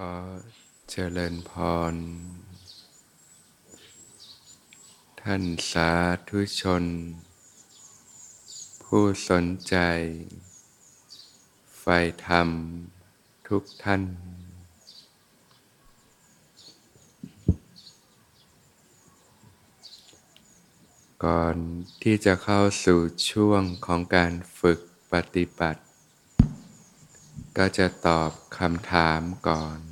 อเจริญพร ท่านสาธุชน ผู้สนใจ ไฟธรรมทุกท่าน ก่อนที่จะเข้าสู่ช่วงของการฝึกปฏิบัติ ก็จะตอบคำถามก่อน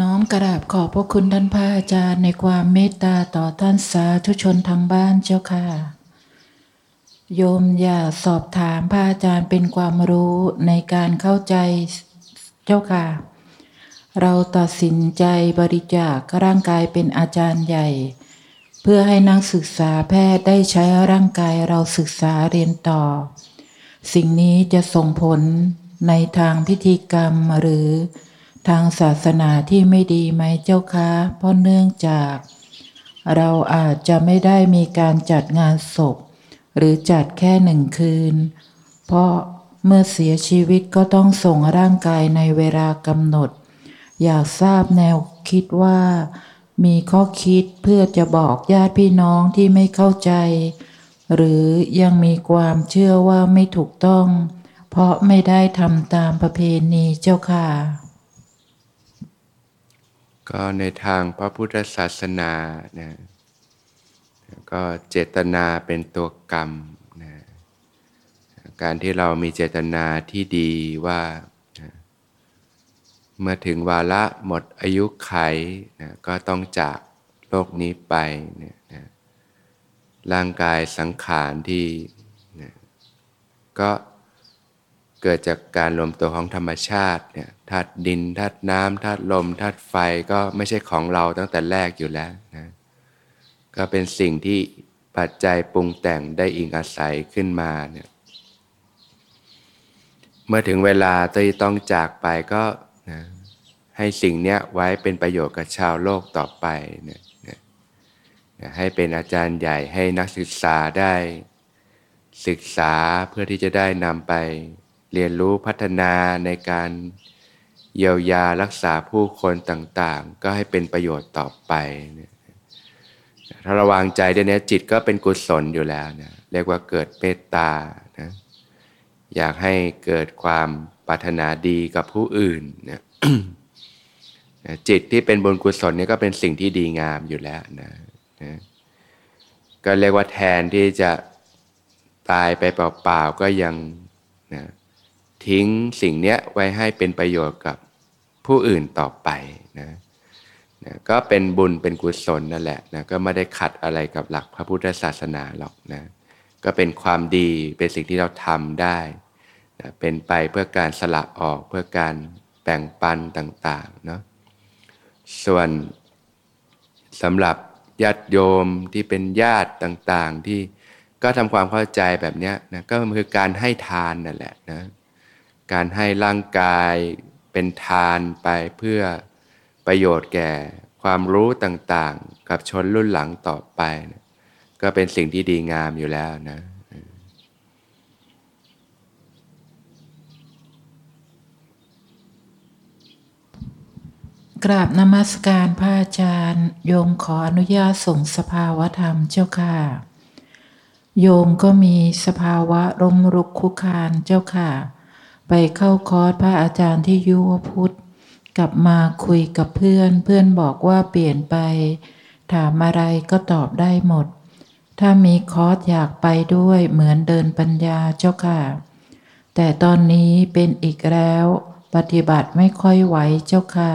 น้อมกราบขอบพระคุณท่านพระอาจารย์ในความเมตตาต่อท่านสาธุชนทางบ้านเจ้าค่ะ โยมอยากสอบถามพระอาจารย์เป็นความรู้ในการเข้าใจเจ้าค่ะ เราตัดสินใจบริจาคร่างกายเป็นอาจารย์ใหญ่ เพื่อให้นักศึกษาแพทย์ได้ใช้ร่างกายเราศึกษาเรียนต่อ สิ่งนี้จะส่งผลในทางพิธีกรรมหรือ ทางศาสนาที่ไม่ดีไหมเจ้าคะ เพราะเนื่องจาก เราอาจจะไม่ได้มีการจัดงานศพ หรือจัดแค่หนึ่งคืน เพราะเมื่อเสียชีวิตก็ต้องส่งร่างกายในเวลากำหนด อยากทราบแนวคิดว่า มีข้อคิดเพื่อจะบอกญาติพี่น้องที่ไม่เข้าใจ หรือยังมีความเชื่อว่าไม่ถูกต้อง เพราะไม่ได้ทำตามประเพณีเจ้าค่ะ ก็ในทางพระพุทธศาสนานะก็เจตนาเป็นตัวกรรมนะการที่เรามีเจตนาที่ดีว่าเมื่อถึงวาระหมดอายุไขนะก็ต้องจากโลกนี้ไปนะนะร่างกายสังขารที่นะก็ เกิดจากการรวมตัวของธรรมชาติเนี่ยธาตุดินธาตุน้ำธาตุลมธาตุไฟก็ไม่ใช่ของเราตั้งแต่แรกอยู่แล้วนะก็เป็นสิ่งที่ปัจจัยปรุงแต่งได้อิงอาศัยขึ้นมาเนี่ยเมื่อถึงเวลาที่ต้องจากไปก็นะให้สิ่งนี้ไว้เป็นประโยชน์กับชาวโลกต่อไปเนี่ยให้เป็นอาจารย์ใหญ่ให้นักศึกษาได้ ศึกษาเพื่อที่จะได้นำไป เรียนรู้พัฒนาในการเยียวยารักษาผู้คนต่างๆ ก็ให้เป็นประโยชน์ต่อไป ถ้าระวังใจได้เนี้ยจิตก็เป็นกุศลอยู่แล้วนะเรียกว่าเกิดเมตตานะอยากให้เกิดความปรารถนาดีกับผู้อื่นนะจิตที่เป็นบุญกุศลนี่ก็เป็นสิ่งที่ดีงามอยู่แล้วนะนะก็เรียกว่าแทนที่จะตายไปเปล่าๆก็ยังนะ ทิ้งสิ่งนี้ไว้ให้เป็นประโยชน์กับผู้อื่นต่อไปนะนะก็เป็นบุญเป็นกุศลนั่นแหละนะก็ไม่ได้ขัดอะไรกับหลักพระพุทธศาสนาหรอกนะก็เป็นความดีเป็นสิ่งที่เราทำได้นะเป็นไปเพื่อการสละออกเพื่อการแบ่งปันต่างๆเนาะส่วนสำหรับญาติโยมที่เป็นญาติต่างๆ ที่ก็ทำความเข้าใจแบบนี้นะก็คือการให้ทานนั่นแหละนะ การให้ร่างกายเป็นทานไปเพื่อประโยชน์แก่ความรู้ต่างๆ กับชนรุ่นหลังต่อไปนะก็เป็นสิ่งที่ดีงามอยู่แล้วนะกราบนมัสการพระอาจารย์ โยมขออนุญาตส่งสภาวะธรรมเจ้าค่ะ โยมก็มีสภาวะรมรุกคุกคานเจ้าค่ะ ไปเข้าคอร์สพระอาจารย์ที่ยุวพุทธ กลับมาคุยกับเพื่อน เพื่อนบอกว่าเปลี่ยนไป ถามอะไรก็ตอบได้หมด ถ้ามีคอร์สอยากไปด้วยเหมือนเดินปัญญาเจ้าค่ะ แต่ตอนนี้เป็นอีกแล้ว ปฏิบัติไม่ค่อยไหวเจ้าค่ะ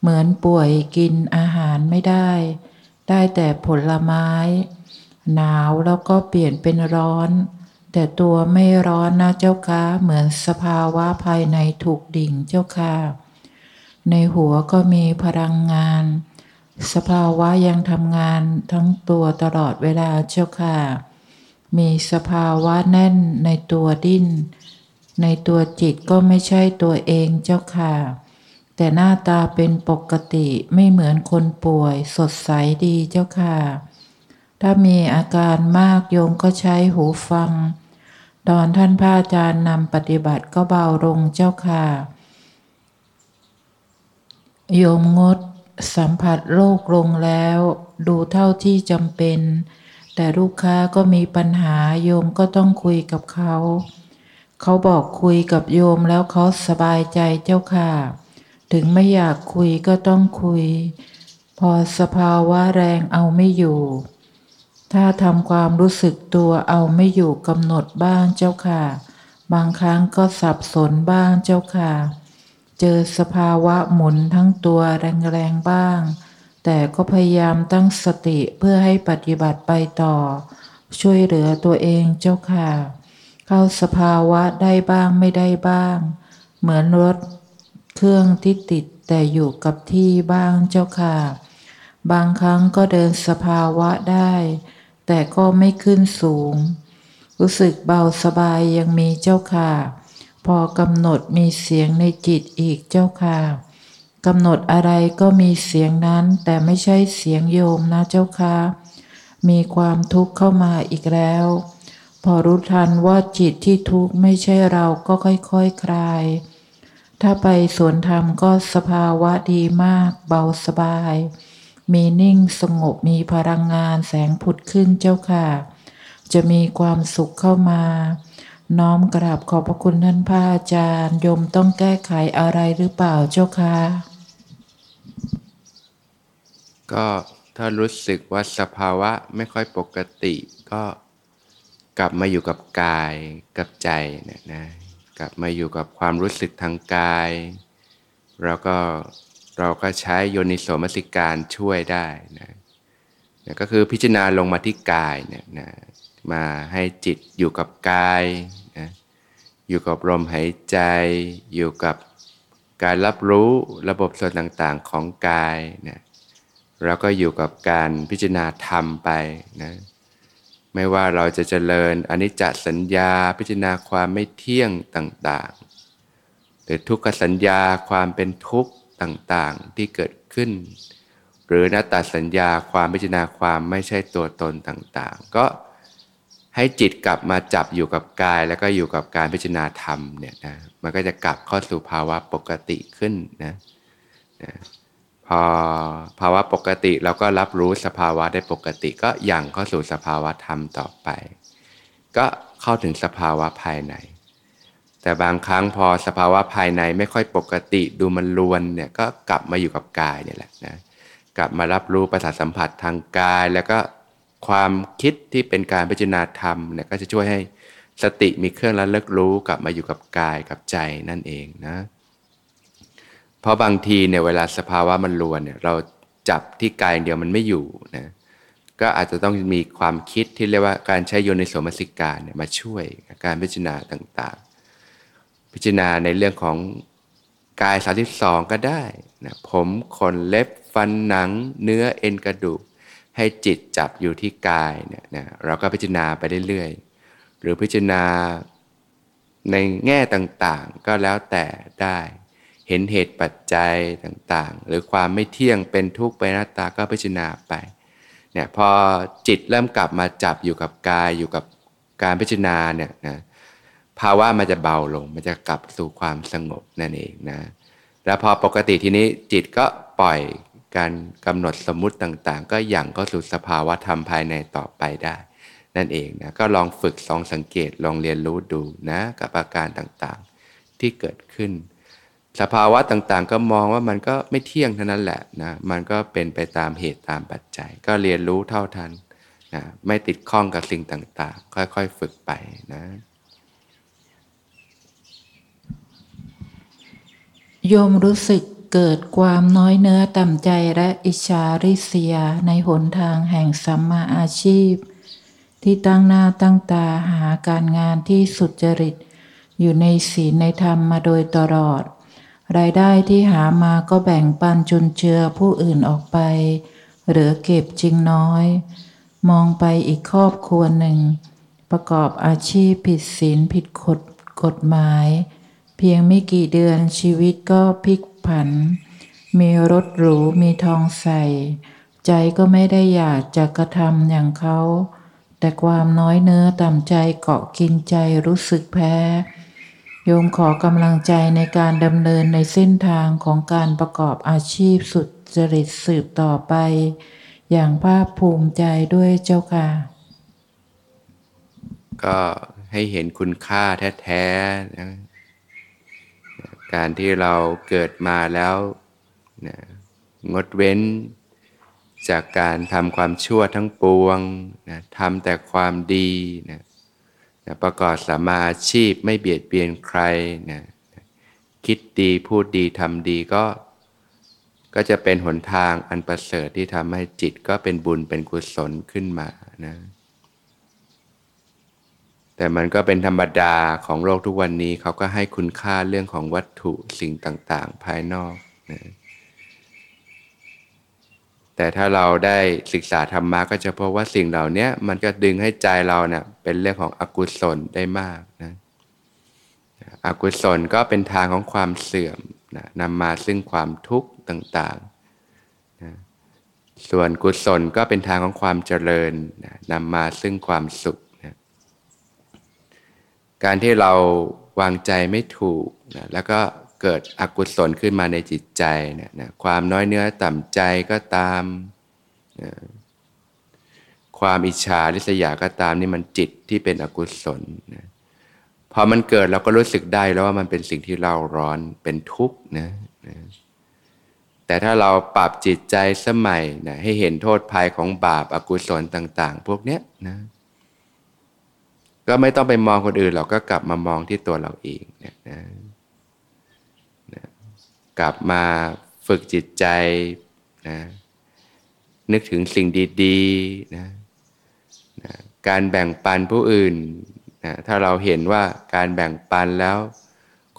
เหมือนป่วยกินอาหารไม่ได้ ได้แต่ผลไม้ หนาวแล้วก็เปลี่ยนเป็นร้อน แต่ตัวไม่ร้อนนะเจ้าค่ะเหมือนสภาวะภายในถูกดิ่งเจ้าค่ะ ในหัวก็มีพลังงาน สภาวะยังทำงานทั้งตัวตลอดเวลาเจ้าค่ะ มีสภาวะแน่นในตัวดิ้น ในตัวจิตก็ไม่ใช่ตัวเองเจ้าค่ะ แต่หน้าตาเป็นปกติไม่เหมือนคนป่วย สดใสดีเจ้าค่ะถ้ามีอาการมากโยมก็ใช้หูฟัง ตอนท่านพระอาจารย์นำปฏิบัติก็เบาลงเจ้าค่ะ โยมงดสัมผัสโลกลงแล้ว ดูเท่าที่จำเป็น แต่ลูกค้าก็มีปัญหาโยมก็ต้องคุยกับเขา เขาบอกคุยกับโยมแล้วเขาสบายใจเจ้าค่ะ ถึงไม่อยากคุยก็ต้องคุย พอสภาวะแรงเอาไม่อยู่ ถ้าทำความรู้สึกตัวเอาไม่อยู่กำหนดบ้างเจ้าค่ะ บางครั้งก็สับสนบ้างเจ้าค่ะ เจอสภาวะหมุนทั้งตัวแรงๆบ้าง แต่ก็พยายามตั้งสติเพื่อให้ปฏิบัติไปต่อ ช่วยเหลือตัวเองเจ้าค่ะ เข้าสภาวะได้บ้างไม่ได้บ้าง เหมือนรถเครื่องที่ติดแต่อยู่กับที่บ้างเจ้าค่ะ บางครั้งก็เดินสภาวะได้ แต่ก็ไม่ขึ้นสูง รู้สึกเบาสบายยังมีเจ้าค่ะ พอกำหนดมีเสียงในจิตอีกเจ้าค่ะกำหนดอะไรก็มีเสียงนั้น แต่ไม่ใช่เสียงโยมนะเจ้าค่ะ มีความทุกข์เข้ามาอีกแล้ว พอรู้ทันว่าจิตที่ทุกข์ไม่ใช่เราก็ค่อยๆคคลาย ถ้าไปสวนธรรมก็สภาวะดีมากเบาสบาย มีนิ่งสงบมีพลังงานแสงผุดขึ้นเจ้าค่ะ จะมีความสุขเข้ามา น้อมกราบขอบพระคุณท่านพระอาจารย์ ยมต้องแก้ไขอะไรหรือเปล่าเจ้าค่ะ ก็ถ้ารู้สึกว่าสภาวะไม่ค่อยปกติก็กลับมาอยู่กับกายกับใจเนี่ยนะกลับมาอยู่กับความรู้สึกทางกาย แล้วก็ เราก็ใช้โยนิโสมสิการช่วยได้นะนะก็คือพิจารณาลงมาที่กายเนี่ยนะมาให้จิตอยู่กับกายนะอยู่กับลมหายใจ อยู่กับการรับรู้ระบบส่วนต่างๆของกายนะเราก็อยู่กับการพิจารณาธรรมไปนะไม่ว่าเราจะเจริญอนิจจสัญญาพิจารณาความไม่เที่ยงต่างๆ หรือทุกขสัญญาความเป็นทุกข์ ต่างๆที่เกิดขึ้น หรือนัตตสัญญาความพิจารณาความไม่ใช่ตัวตนต่างๆ ก็ให้จิตกลับมาจับอยู่กับกาย แล้วก็อยู่กับการพิจารณาธรรมเนี่ยนะมันก็จะกลับเข้าสู่ภาวะปกติขึ้นนะนะพอภาวะปกติเราก็รับรู้สภาวะได้ปกติ ก็ยังเข้าสู่สภาวะธรรมต่อไป ก็เข้าถึงสภาวะภายใน แต่บางครั้งพอสภาวะภายในไม่ค่อยปกติดูมันลวนเนี่ยก็กลับมาอยู่กับกายเนี่ยแหละนะกลับมารับรู้ประสาทสัมผัสทางกาย แล้วก็ความคิดที่เป็นการพิจารณาธรรมเนี่ยก็จะช่วยให้สติมีเครื่องระลึกรู้กลับมาอยู่กับกายกับใจนั่นเองนะเพราะบางทีเนี่ยเวลาสภาวะมันรวนเนี่ยเราจับที่กายอย่างเดียวมันไม่อยู่นะก็อาจจะต้องมีความคิดที่เรียกว่าการใช้โยนิโสมสิการเนี่ยมาช่วยการพิจารณาต่างๆ พิจารณาในเรื่องของกาย 32 ก็ได้นะผมขนเล็บฟันหนัง เนื้อเอ็นกระดูก ให้จิตจับอยู่ที่กายเนี่ยนะเราก็พิจารณาไปเรื่อยๆ หรือพิจารณาในแง่ต่างๆ ก็แล้วแต่ได้ เห็นเหตุปัจจัยต่างๆ หรือความไม่เที่ยงเป็นทุกข์เป็นหน้าตาก็พิจารณาไปเนี่ยพอจิตเริ่มกลับมาจับอยู่กับกายอยู่กับการพิจารณาเนี่ยนะ ภาวะมันจะเบาลง มันจะกลับสู่ความสงบนั่นเองนะ แล้วพอปกติทีนี้จิตก็ปล่อยการกำหนดสมมุติต่างๆ ก็อย่างก็สู่สภาวะธรรมภายในต่อไปได้ นั่นเองนะก็ลองฝึกลองสังเกตลองเรียนรู้ดูนะกับอาการต่างๆที่เกิดขึ้น สภาวะต่างๆ ก็มองว่ามันก็ไม่เที่ยงเท่านั้นแหละนะมันก็เป็นไปตามเหตุตามปัจจัย ก็เรียนรู้เท่าทันนะไม่ติดข้องกับสิ่งต่างๆ ค่อยๆ ฝึกไปนะ โยมรู้สึกเกิดความน้อยเนื้อต่ำใจและอิจฉาริษยาในหนทางแห่งสัมมาอาชีพ ที่ตั้งหน้าตั้งตาหาการงานที่สุจริต อยู่ในศีลในธรรมมาโดยตลอด รายได้ที่หามาก็แบ่งปันจุนเจือผู้อื่นออกไปหลือเก็บจริงน้อย มองไปอีกครอบครัวหนึ่ง ประกอบอาชีพผิดศีลผิดกฎกฎหมาย เพียงไม่กี่เดือนชีวิตก็พลิกผัน มีรถหรูมีทองใส่ ใจก็ไม่ได้อยากจะกระทำอย่างเขา แต่ความน้อยเนื้อต่ำใจเกาะกินใจรู้สึกแพ้ โยมขอกำลังใจในการดำเนินในเส้นทางของการประกอบอาชีพสุดจริตสืบต่อไป อย่างภาคภูมิใจด้วยเจ้าค่ะ ก็ให้เห็นคุณค่าแท้ๆนะ การที่เราเกิดมาแล้วนะงดเว้น จากการทำความชั่วทั้งปวงนะทำแต่ความดีนะนะประกอบสมมาอาชีพไม่เบียดเบียนใครนะคิดดีพูดดีทำดีก็ ก็จะเป็นหนทางอันประเสริฐที่ทำให้จิตก็เป็นบุญเป็นกุศลขึ้นมานะ แต่มันก็เป็นธรรมดาของโลกทุกวันนี้เขาก็ให้คุณค่าเรื่องของวัตถุสิ่งต่างๆ ภายนอกนะแต่ถ้าเราได้ศึกษาธรรมะก็จะพบว่าสิ่งเหล่านี้มันก็ดึงให้ใจเราเนะ่ยเป็นเรื่องของอกุศลได้มากนะอกุศลก็เป็นทางของความเสื่อมนะนำมาซึ่งความทุกข์ต่างๆนะส่วนกุศลก็เป็นทางของความเจริญนะนำมาซึ่งความสุข การที่เราวางใจไม่ถูกนะแล้วก็เกิดอกุศลขึ้นมาในจิตใจนะนะความน้อยเนื้อต่ำใจก็ตามนะความอิจฉาริษยาก็ตามนี่มันจิตที่เป็นอกุศลนะพอมันเกิดเราก็รู้สึกได้แล้วว่ามันเป็นสิ่งที่เราร้อนเป็นทุกข์นะนะแต่ถ้าเราปรับจิตใจสมัยนะให้เห็นโทษภัยของบาปอากุศลต่าง ๆ พวกเนี้ยนะ ก็ไม่ต้องไปมองคนอื่นเราก็กลับมามองที่ตัวเราเองนะนะนะกลับมาฝึกจิตใจนะนึกถึงสิ่งดีๆนะนะการแบ่งปันผู้อื่นนะถ้าเราเห็นว่าการแบ่งปันแล้ว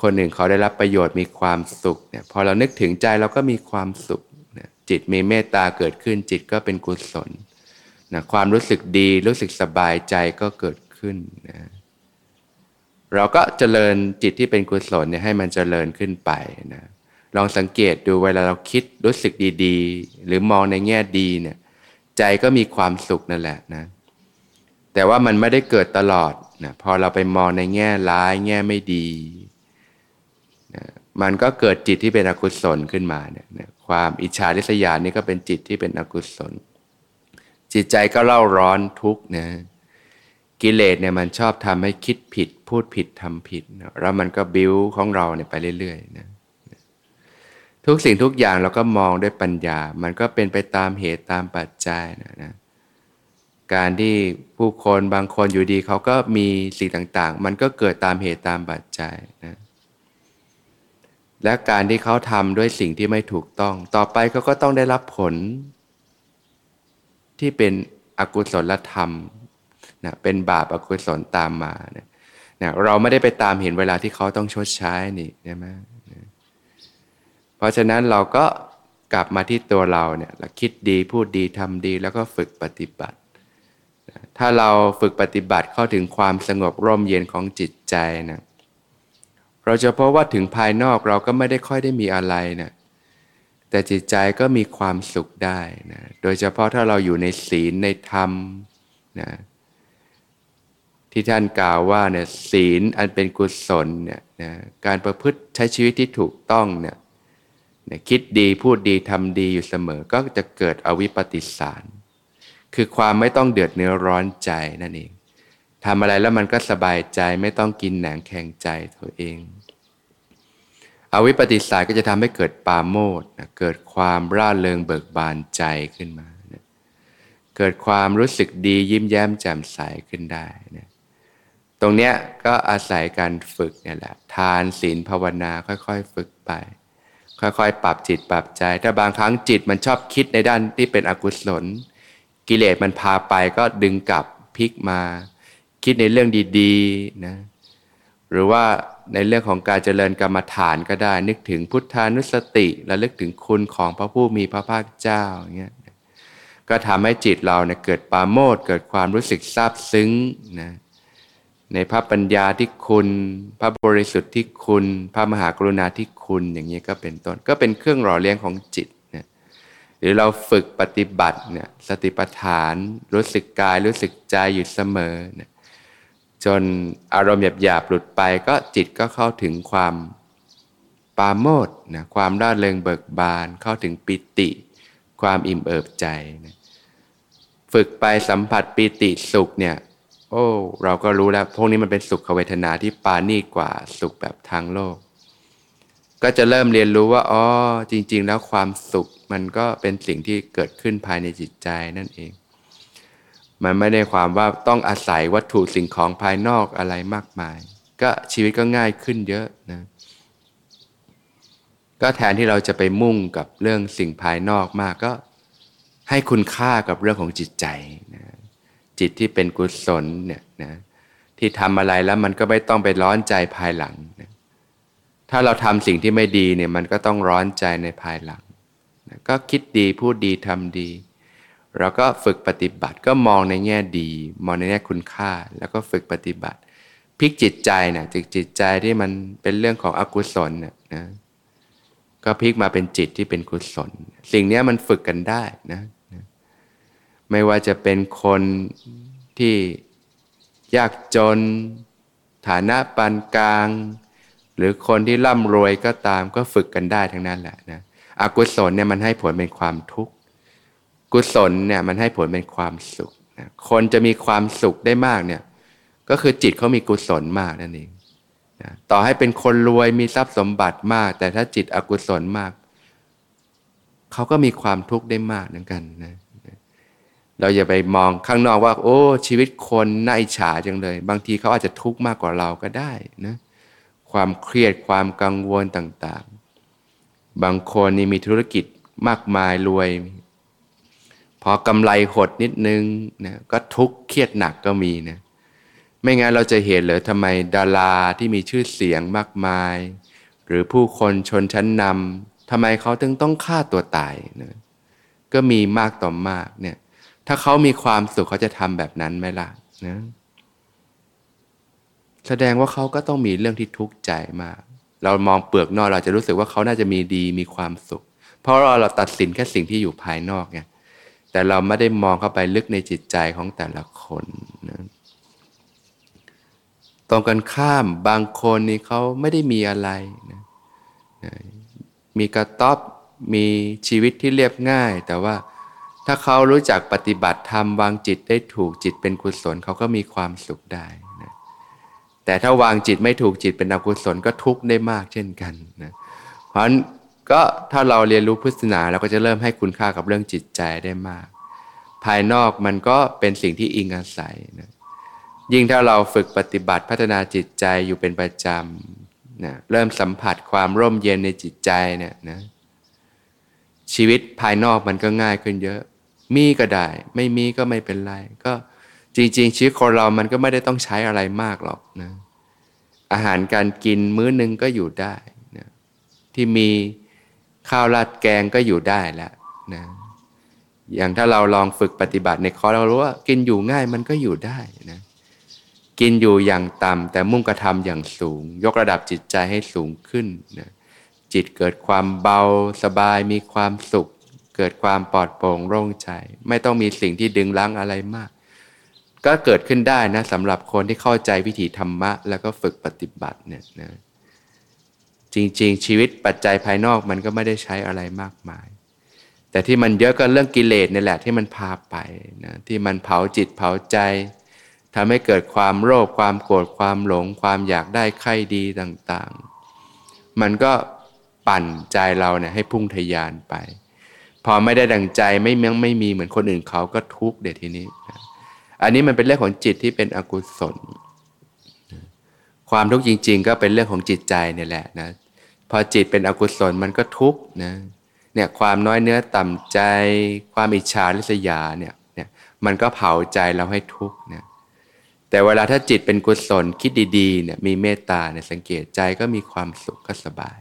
คนหนึ่งเขาได้รับประโยชน์มีความสุขเนี่ยพอเรานึกถึงใจเราก็มีความสุขนะจิตมีเมตตาเกิดขึ้นจิตก็เป็นกุศลนะความรู้สึกดีรู้สึกสบายใจก็เกิด ขึ้นนะเราก็เจริญจิตที่เป็นกุศลเนี่ยให้มันเจริญขึ้นไปนะลองสังเกตดูเวลาเราคิดรู้สึกดีๆ หรือมองในแง่ดีเนี่ย ใจก็มีความสุขนั่นแหละนะแต่ว่ามันไม่ได้เกิดตลอดนะพอเราไปมองในแง่ร้ายแง่ไม่ดีนะมันก็เกิดจิตที่เป็นอกุศลขึ้นมาเนี่ยนะความอิจฉาริษยานี่ก็เป็นจิตที่เป็นอกุศล จิตใจก็เล่าร้อนทุกข์นะ กิเลสเนี่ยมันชอบทำให้คิดผิด พูดผิดทำผิดนะแล้วมันก็บิ้วของเราเนี่ยไปเรื่อยๆนะทุกสิ่งทุกอย่างเราก็มองด้วยปัญญา มันก็เป็นไปตามเหตุตามปัจจัยนะนะการที่ผู้คนบางคนอยู่ดีเขาก็มีสิ่งต่างๆ มันก็เกิดตามเหตุตามปัจจัยนะและการที่เขาทำด้วยสิ่งที่ไม่ถูกต้อง ต่อไปเขาก็ต้องได้รับผล ที่เป็นอกุศลธรรม นะเป็นบาปอกุศลตามมานะนะเราไม่ได้ไปตามเห็นเวลาที่เขาต้องชดใช้นี่ใช่ไหมนะเพราะฉะนั้นเราก็กลับมาที่ตัวเราเนี่ยเราคิดดีพูดดีทำดีแล้วก็ฝึกปฏิบัติถ้าเราฝึกปฏิบัติเข้าถึงความสงบร่มเย็นของจิตใจนะเราจะพบว่าถึงภายนอกเราก็ไม่ได้ค่อยได้มีอะไรนะแต่จิตใจก็มีความสุขได้นะโดยเฉพาะถ้าเราอยู่ในศีลในธรรมนะ ที่ท่านกล่าวว่าเนี่ยศีลอันเป็นกุศลเนี่ยนะการประพฤติใช้ชีวิตที่ถูกต้องเนี่ยนะคิดดีพูดดีทำดีอยู่เสมอก็จะเกิดอวิปปิสาร คือความไม่ต้องเดือดเนื้อร้อนใจนั่นเองทำอะไรแล้วมันก็สบายใจไม่ต้องกินแหนงแข่งใจตัวเองอวิปปิสารก็จะทำให้เกิดปาโมดนะเกิดความร่าเริงเบิกบานใจขึ้นมานะเกิดความรู้สึกดียิ้มแย้มแจ่มใสขึ้นได้นะ ตรงเนี้ยก็อาศัยการฝึกเนี่ยแหละ ทานศีลภาวนาค่อยๆ ฝึกไป ค่อยๆ ปรับจิตปรับใจ ถ้าบางครั้งจิตมันชอบคิดในด้านที่เป็นอกุศล กิเลสมันพาไปก็ดึงกลับพลิกมา คิดในเรื่องดีๆนะหรือว่าในเรื่องของการเจริญกรรมฐานก็ได้ นึกถึงพุทธานุสติและลึกถึงคุณของพระผู้มีพระภาคเจ้าอย่างเงี้ยก็ทำให้จิตเราเนี่ยเกิดปาโมดเกิดความรู้สึกซาบซึ้งนะ ในพระปัญญาที่คุณ พระบริสุทธิ์ที่คุณ พระมหากรุณาที่คุณอย่างนี้ก็เป็นต้น ก็เป็นเครื่องหล่อเลี้ยงของจิตนะหรือเราฝึกปฏิบัติเนี่ยสติปัฏฐานรู้สึกกายรู้สึกใจอยู่เสมอนี่ยจนอารมณ์หยาบๆหลุดไปก็จิตก็เข้าถึงความปาโมดนะความร่าเริงเบิกบานเข้าถึงปิติ ความอิ่มเอิบใจนะฝึกไปสัมผัสปิติสุขเนี่ย โอ้ เราก็รู้แล้ว พวกนี้มันเป็นสุขเวทนาที่ปานีกว่าสุขแบบทางโลก ก็จะเริ่มเรียนรู้ว่าอ๋อจริง ๆ แล้วความสุขมันก็เป็นสิ่งที่เกิดขึ้นภายในจิตใจนั่นเอง มันไม่ได้ความว่าต้องอาศัยวัตถุสิ่งของภายนอกอะไรมากมาย ก็ชีวิตก็ง่ายขึ้นเยอะนะก็แทนที่เราจะไปมุ่งกับเรื่องสิ่งภายนอกมากก็ให้คุณค่ากับเรื่องของจิตใจนะ จิตที่เป็นกุศลเนี่ยนะที่ทำอะไรแล้วมันก็ไม่ต้องไปร้อนใจภายหลังนะถ้าเราทำสิ่งที่ไม่ดีเนี่ยมันก็ต้องร้อนใจในภายหลังนะก็คิดดีพูดดีทำดี เราก็ฝึกปฏิบัติก็มองในแง่ดี มองในแง่คุณค่า แล้วก็ฝึกปฏิบัติพลิกจิตใจนะจิตจิตใจที่มันเป็นเรื่องของอกุศลเนี่ยนะก็พลิกมาเป็นจิตที่เป็นกุศล สิ่งนี้มันฝึกกันได้นะ ไม่ว่าจะเป็นคนที่ยากจน ฐานะปานกลาง หรือคนที่ร่ำรวยก็ตามก็ฝึกกันได้ทั้งนั้นแหละนะอกุศลเนี่ยมันให้ผลเป็นความทุกข์กุศลเนี่ยมันให้ผลเป็นความสุขนะคนจะมีความสุขได้มากเนี่ยก็คือจิตเขามีกุศลมากนั่นเองนะต่อให้เป็นคนรวยมีทรัพย์สมบัติมาก แต่ถ้าจิตอกุศลมากเขาก็มีความทุกข์ได้มากเหมือนกันนะ เราอย่าไปมองข้างนอกว่า โอ้ ชีวิตคนน่าอิจฉาจังเลย บางทีเขาอาจจะทุกข์มากกว่าเราก็ได้นะความเครียดความกังวลต่างๆ บางคนนี่มีธุรกิจมากมายรวย พอกำไรหดนิดนึงนะก็ทุกข์เครียดหนักก็มีนะไม่งั้นเราจะเห็นเลยทำไมดาราที่มีชื่อเสียงมากมาย หรือผู้คนชนชั้นนำทำไมเขาถึงต้องฆ่าตัวตายนะก็มีมากต่อมากเนี่ย ถ้าเขามีความสุขเขาจะทำแบบนั้นไหมล่ะนะแสดงว่าเขาก็ต้องมีเรื่องที่ทุกข์ใจมาก เรามองเปลือกนอกเราจะรู้สึกว่าเขาน่าจะมีดีมีความสุข เพราะเราเราตัดสินแค่สิ่งที่อยู่ภายนอกไงแต่เราไม่ได้มองเข้าไปลึกในจิตใจของแต่ละคนนะตรงกันข้ามบางคนนี่เขาไม่ได้มีอะไรนะมีกระต๊อบมีชีวิตที่เรียบง่าย แต่ว่า ถ้าเขารู้จักปฏิบัติธรรมวางจิตได้ถูกจิตเป็นกุศลเขาก็มีความสุขได้นะแต่ถ้าวางจิตไม่ถูกจิตเป็นอกุศลก็ทุกข์ได้มากเช่นกันนะเพราะฉะนั้นก็ถ้าเราเรียนรู้พุทธศาสนาเราก็จะเริ่มให้คุณค่ากับเรื่องจิตใจได้มาก ภายนอกมันก็เป็นสิ่งที่อิงอาศัยนะยิ่งถ้าเราฝึกปฏิบัติพัฒนาจิตใจอยู่เป็นประจำนะเริ่มสัมผัสความร่มเย็นในจิตใจเนี่ยนะชีวิตภายนอกมันก็ง่ายขึ้นเยอะ มีก็ได้ ไม่มีก็ไม่เป็นไร ก็จริง ๆ ชีวิตคนเรามันก็ไม่ได้ต้องใช้อะไรมากหรอกนะอาหารการกินมื้อหนึ่งก็อยู่ได้นะที่มีข้าวราดแกงก็อยู่ได้แล้วนะอย่างถ้าเราลองฝึกปฏิบัติในคอเรารู้ว่า กินอยู่ง่ายมันก็อยู่ได้นะกินอยู่อย่างต่ำแต่มุ่งกระทำอย่างสูง ยกระดับจิตใจให้สูงขึ้นนะจิตเกิดความเบาสบายมีความสุข เกิดความปลอดโปร่งโล่งใจ ไม่ต้องมีสิ่งที่ดึงลังอะไรมาก ก็เกิดขึ้นได้นะสำหรับคนที่เข้าใจวิถีธรรมะ แล้วก็ฝึกปฏิบัติเนี่ยนะจริง ๆ ชีวิตปัจจัยภายนอกมันก็ไม่ได้ใช้อะไรมากมาย แต่ที่มันเยอะก็เรื่องกิเลสนี่แหละที่มันพาไปนะที่มันเผาจิตเผาใจทำให้เกิดความโลภความโกรธความหลง ความอยากได้ไข่ดีต่าง ๆ มันก็ปั่นใจเราเนี่ยให้พุ่งทยานไป พอไม่ได้ดังใจไม่เมียงไม่มีเหมือนคนอื่นเขาก็ทุกข์เดี๋ยวทีนี้ อันนี้มันเป็นเรื่องของจิตที่เป็นอกุศล ความทุกข์จริง ๆ ก็เป็นเรื่องของจิตใจเนี่ยแหละนะพอจิตเป็นอกุศลมันก็ทุกข์นะเนี่ยความน้อยเนื้อต่ำใจ ความอิจฉาริษยาเนี่ยเนี่ยมันก็เผาใจเราให้ทุกข์นะแต่เวลาถ้าจิตเป็นกุศลคิดดีๆเนี่ยมีเมตตาเนี่ยสังเกตใจก็มีความสุขก็สบาย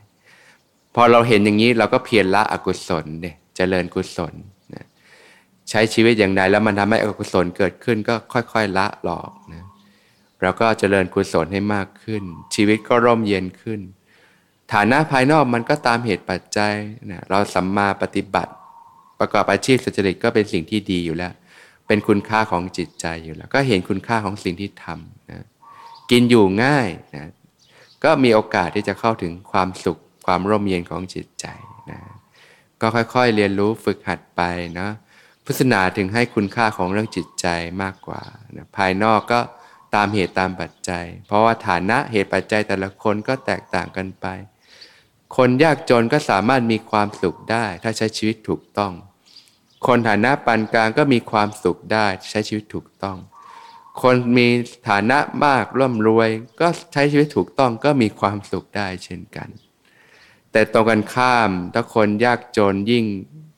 พอเราเห็นอย่างนี้เราก็เพียรละอกุศลเนี่ย จริญกุศลนะใช้ชีวิตอย่างไรแล้วมันทำให้อกุศลเกิดขึ้นก็ค่อย ๆ ละหลอกนะเราก็เจริญกุศลให้มากขึ้น ชีวิตก็ร่มเย็นขึ้น ฐานะภายนอกมันก็ตามเหตุปัจจัยนะเราสัมมาปฏิบัติ ประกอบอาชีพสุจริตก็เป็นสิ่งที่ดีอยู่แล้ว เป็นคุณค่าของจิตใจอยู่แล้ว ก็เห็นคุณค่าของสิ่งที่ทำนะกินอยู่ง่ายนะก็มีโอกาสที่จะเข้าถึงความสุขความร่มเย็นของจิตใจ ก็ค่อยๆเรียนรู้ฝึกหัดไปเนาะพุทธศาสนาถึงให้คุณค่าของเรื่องจิตใจมากกว่านะภายนอกก็ตามเหตุตามปัจจัย เพราะว่าฐานะเหตุปัจจัยแต่ละคนก็แตกต่างกันไป คนยากจนก็สามารถมีความสุขได้ ถ้าใช้ชีวิตถูกต้อง คนฐานะปานกลางก็มีความสุขได้ใช้ชีวิตถูกต้อง คนมีฐานะมากร่ำรวย ก็ใช้ชีวิตถูกต้องก็มีความสุขได้เช่นกัน แต่ตรงกันข้ามถ้าคนยากจนยิ่ง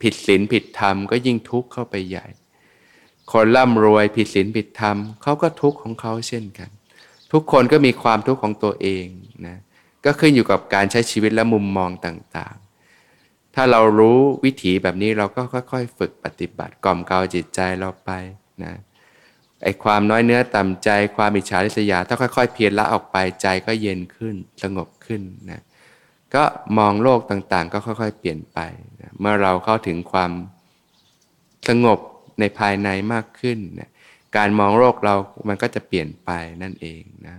ผิดศีลผิดธรรมก็ยิ่งทุกข์เข้าไปใหญ่ คนร่ำรวยผิดศีลผิดธรรมเขาก็ทุกข์ของเขาเช่นกัน ทุกคนก็มีความทุกข์ของตัวเองนะก็ขึ้นอยู่กับการใช้ชีวิตและมุมมองต่างๆ ถ้าเรารู้วิถีแบบนี้เราก็ค่อยๆ ฝึกปฏิบัติกล่อมเกลาจิตใจเราไปนะไอ้ความน้อยเนื้อต่ำใจความอิจฉาริษยา ถ้าค่อย ๆ เพียรละออกไปใจก็เย็นขึ้นสงบขึ้นนะ ก็มองโลกต่างๆ ก็ค่อยๆ เปลี่ยนไป เมื่อเราเข้าถึงความสงบในภายในมากขึ้น การมองโลกเรามันก็จะเปลี่ยนไปนั่นเองนะ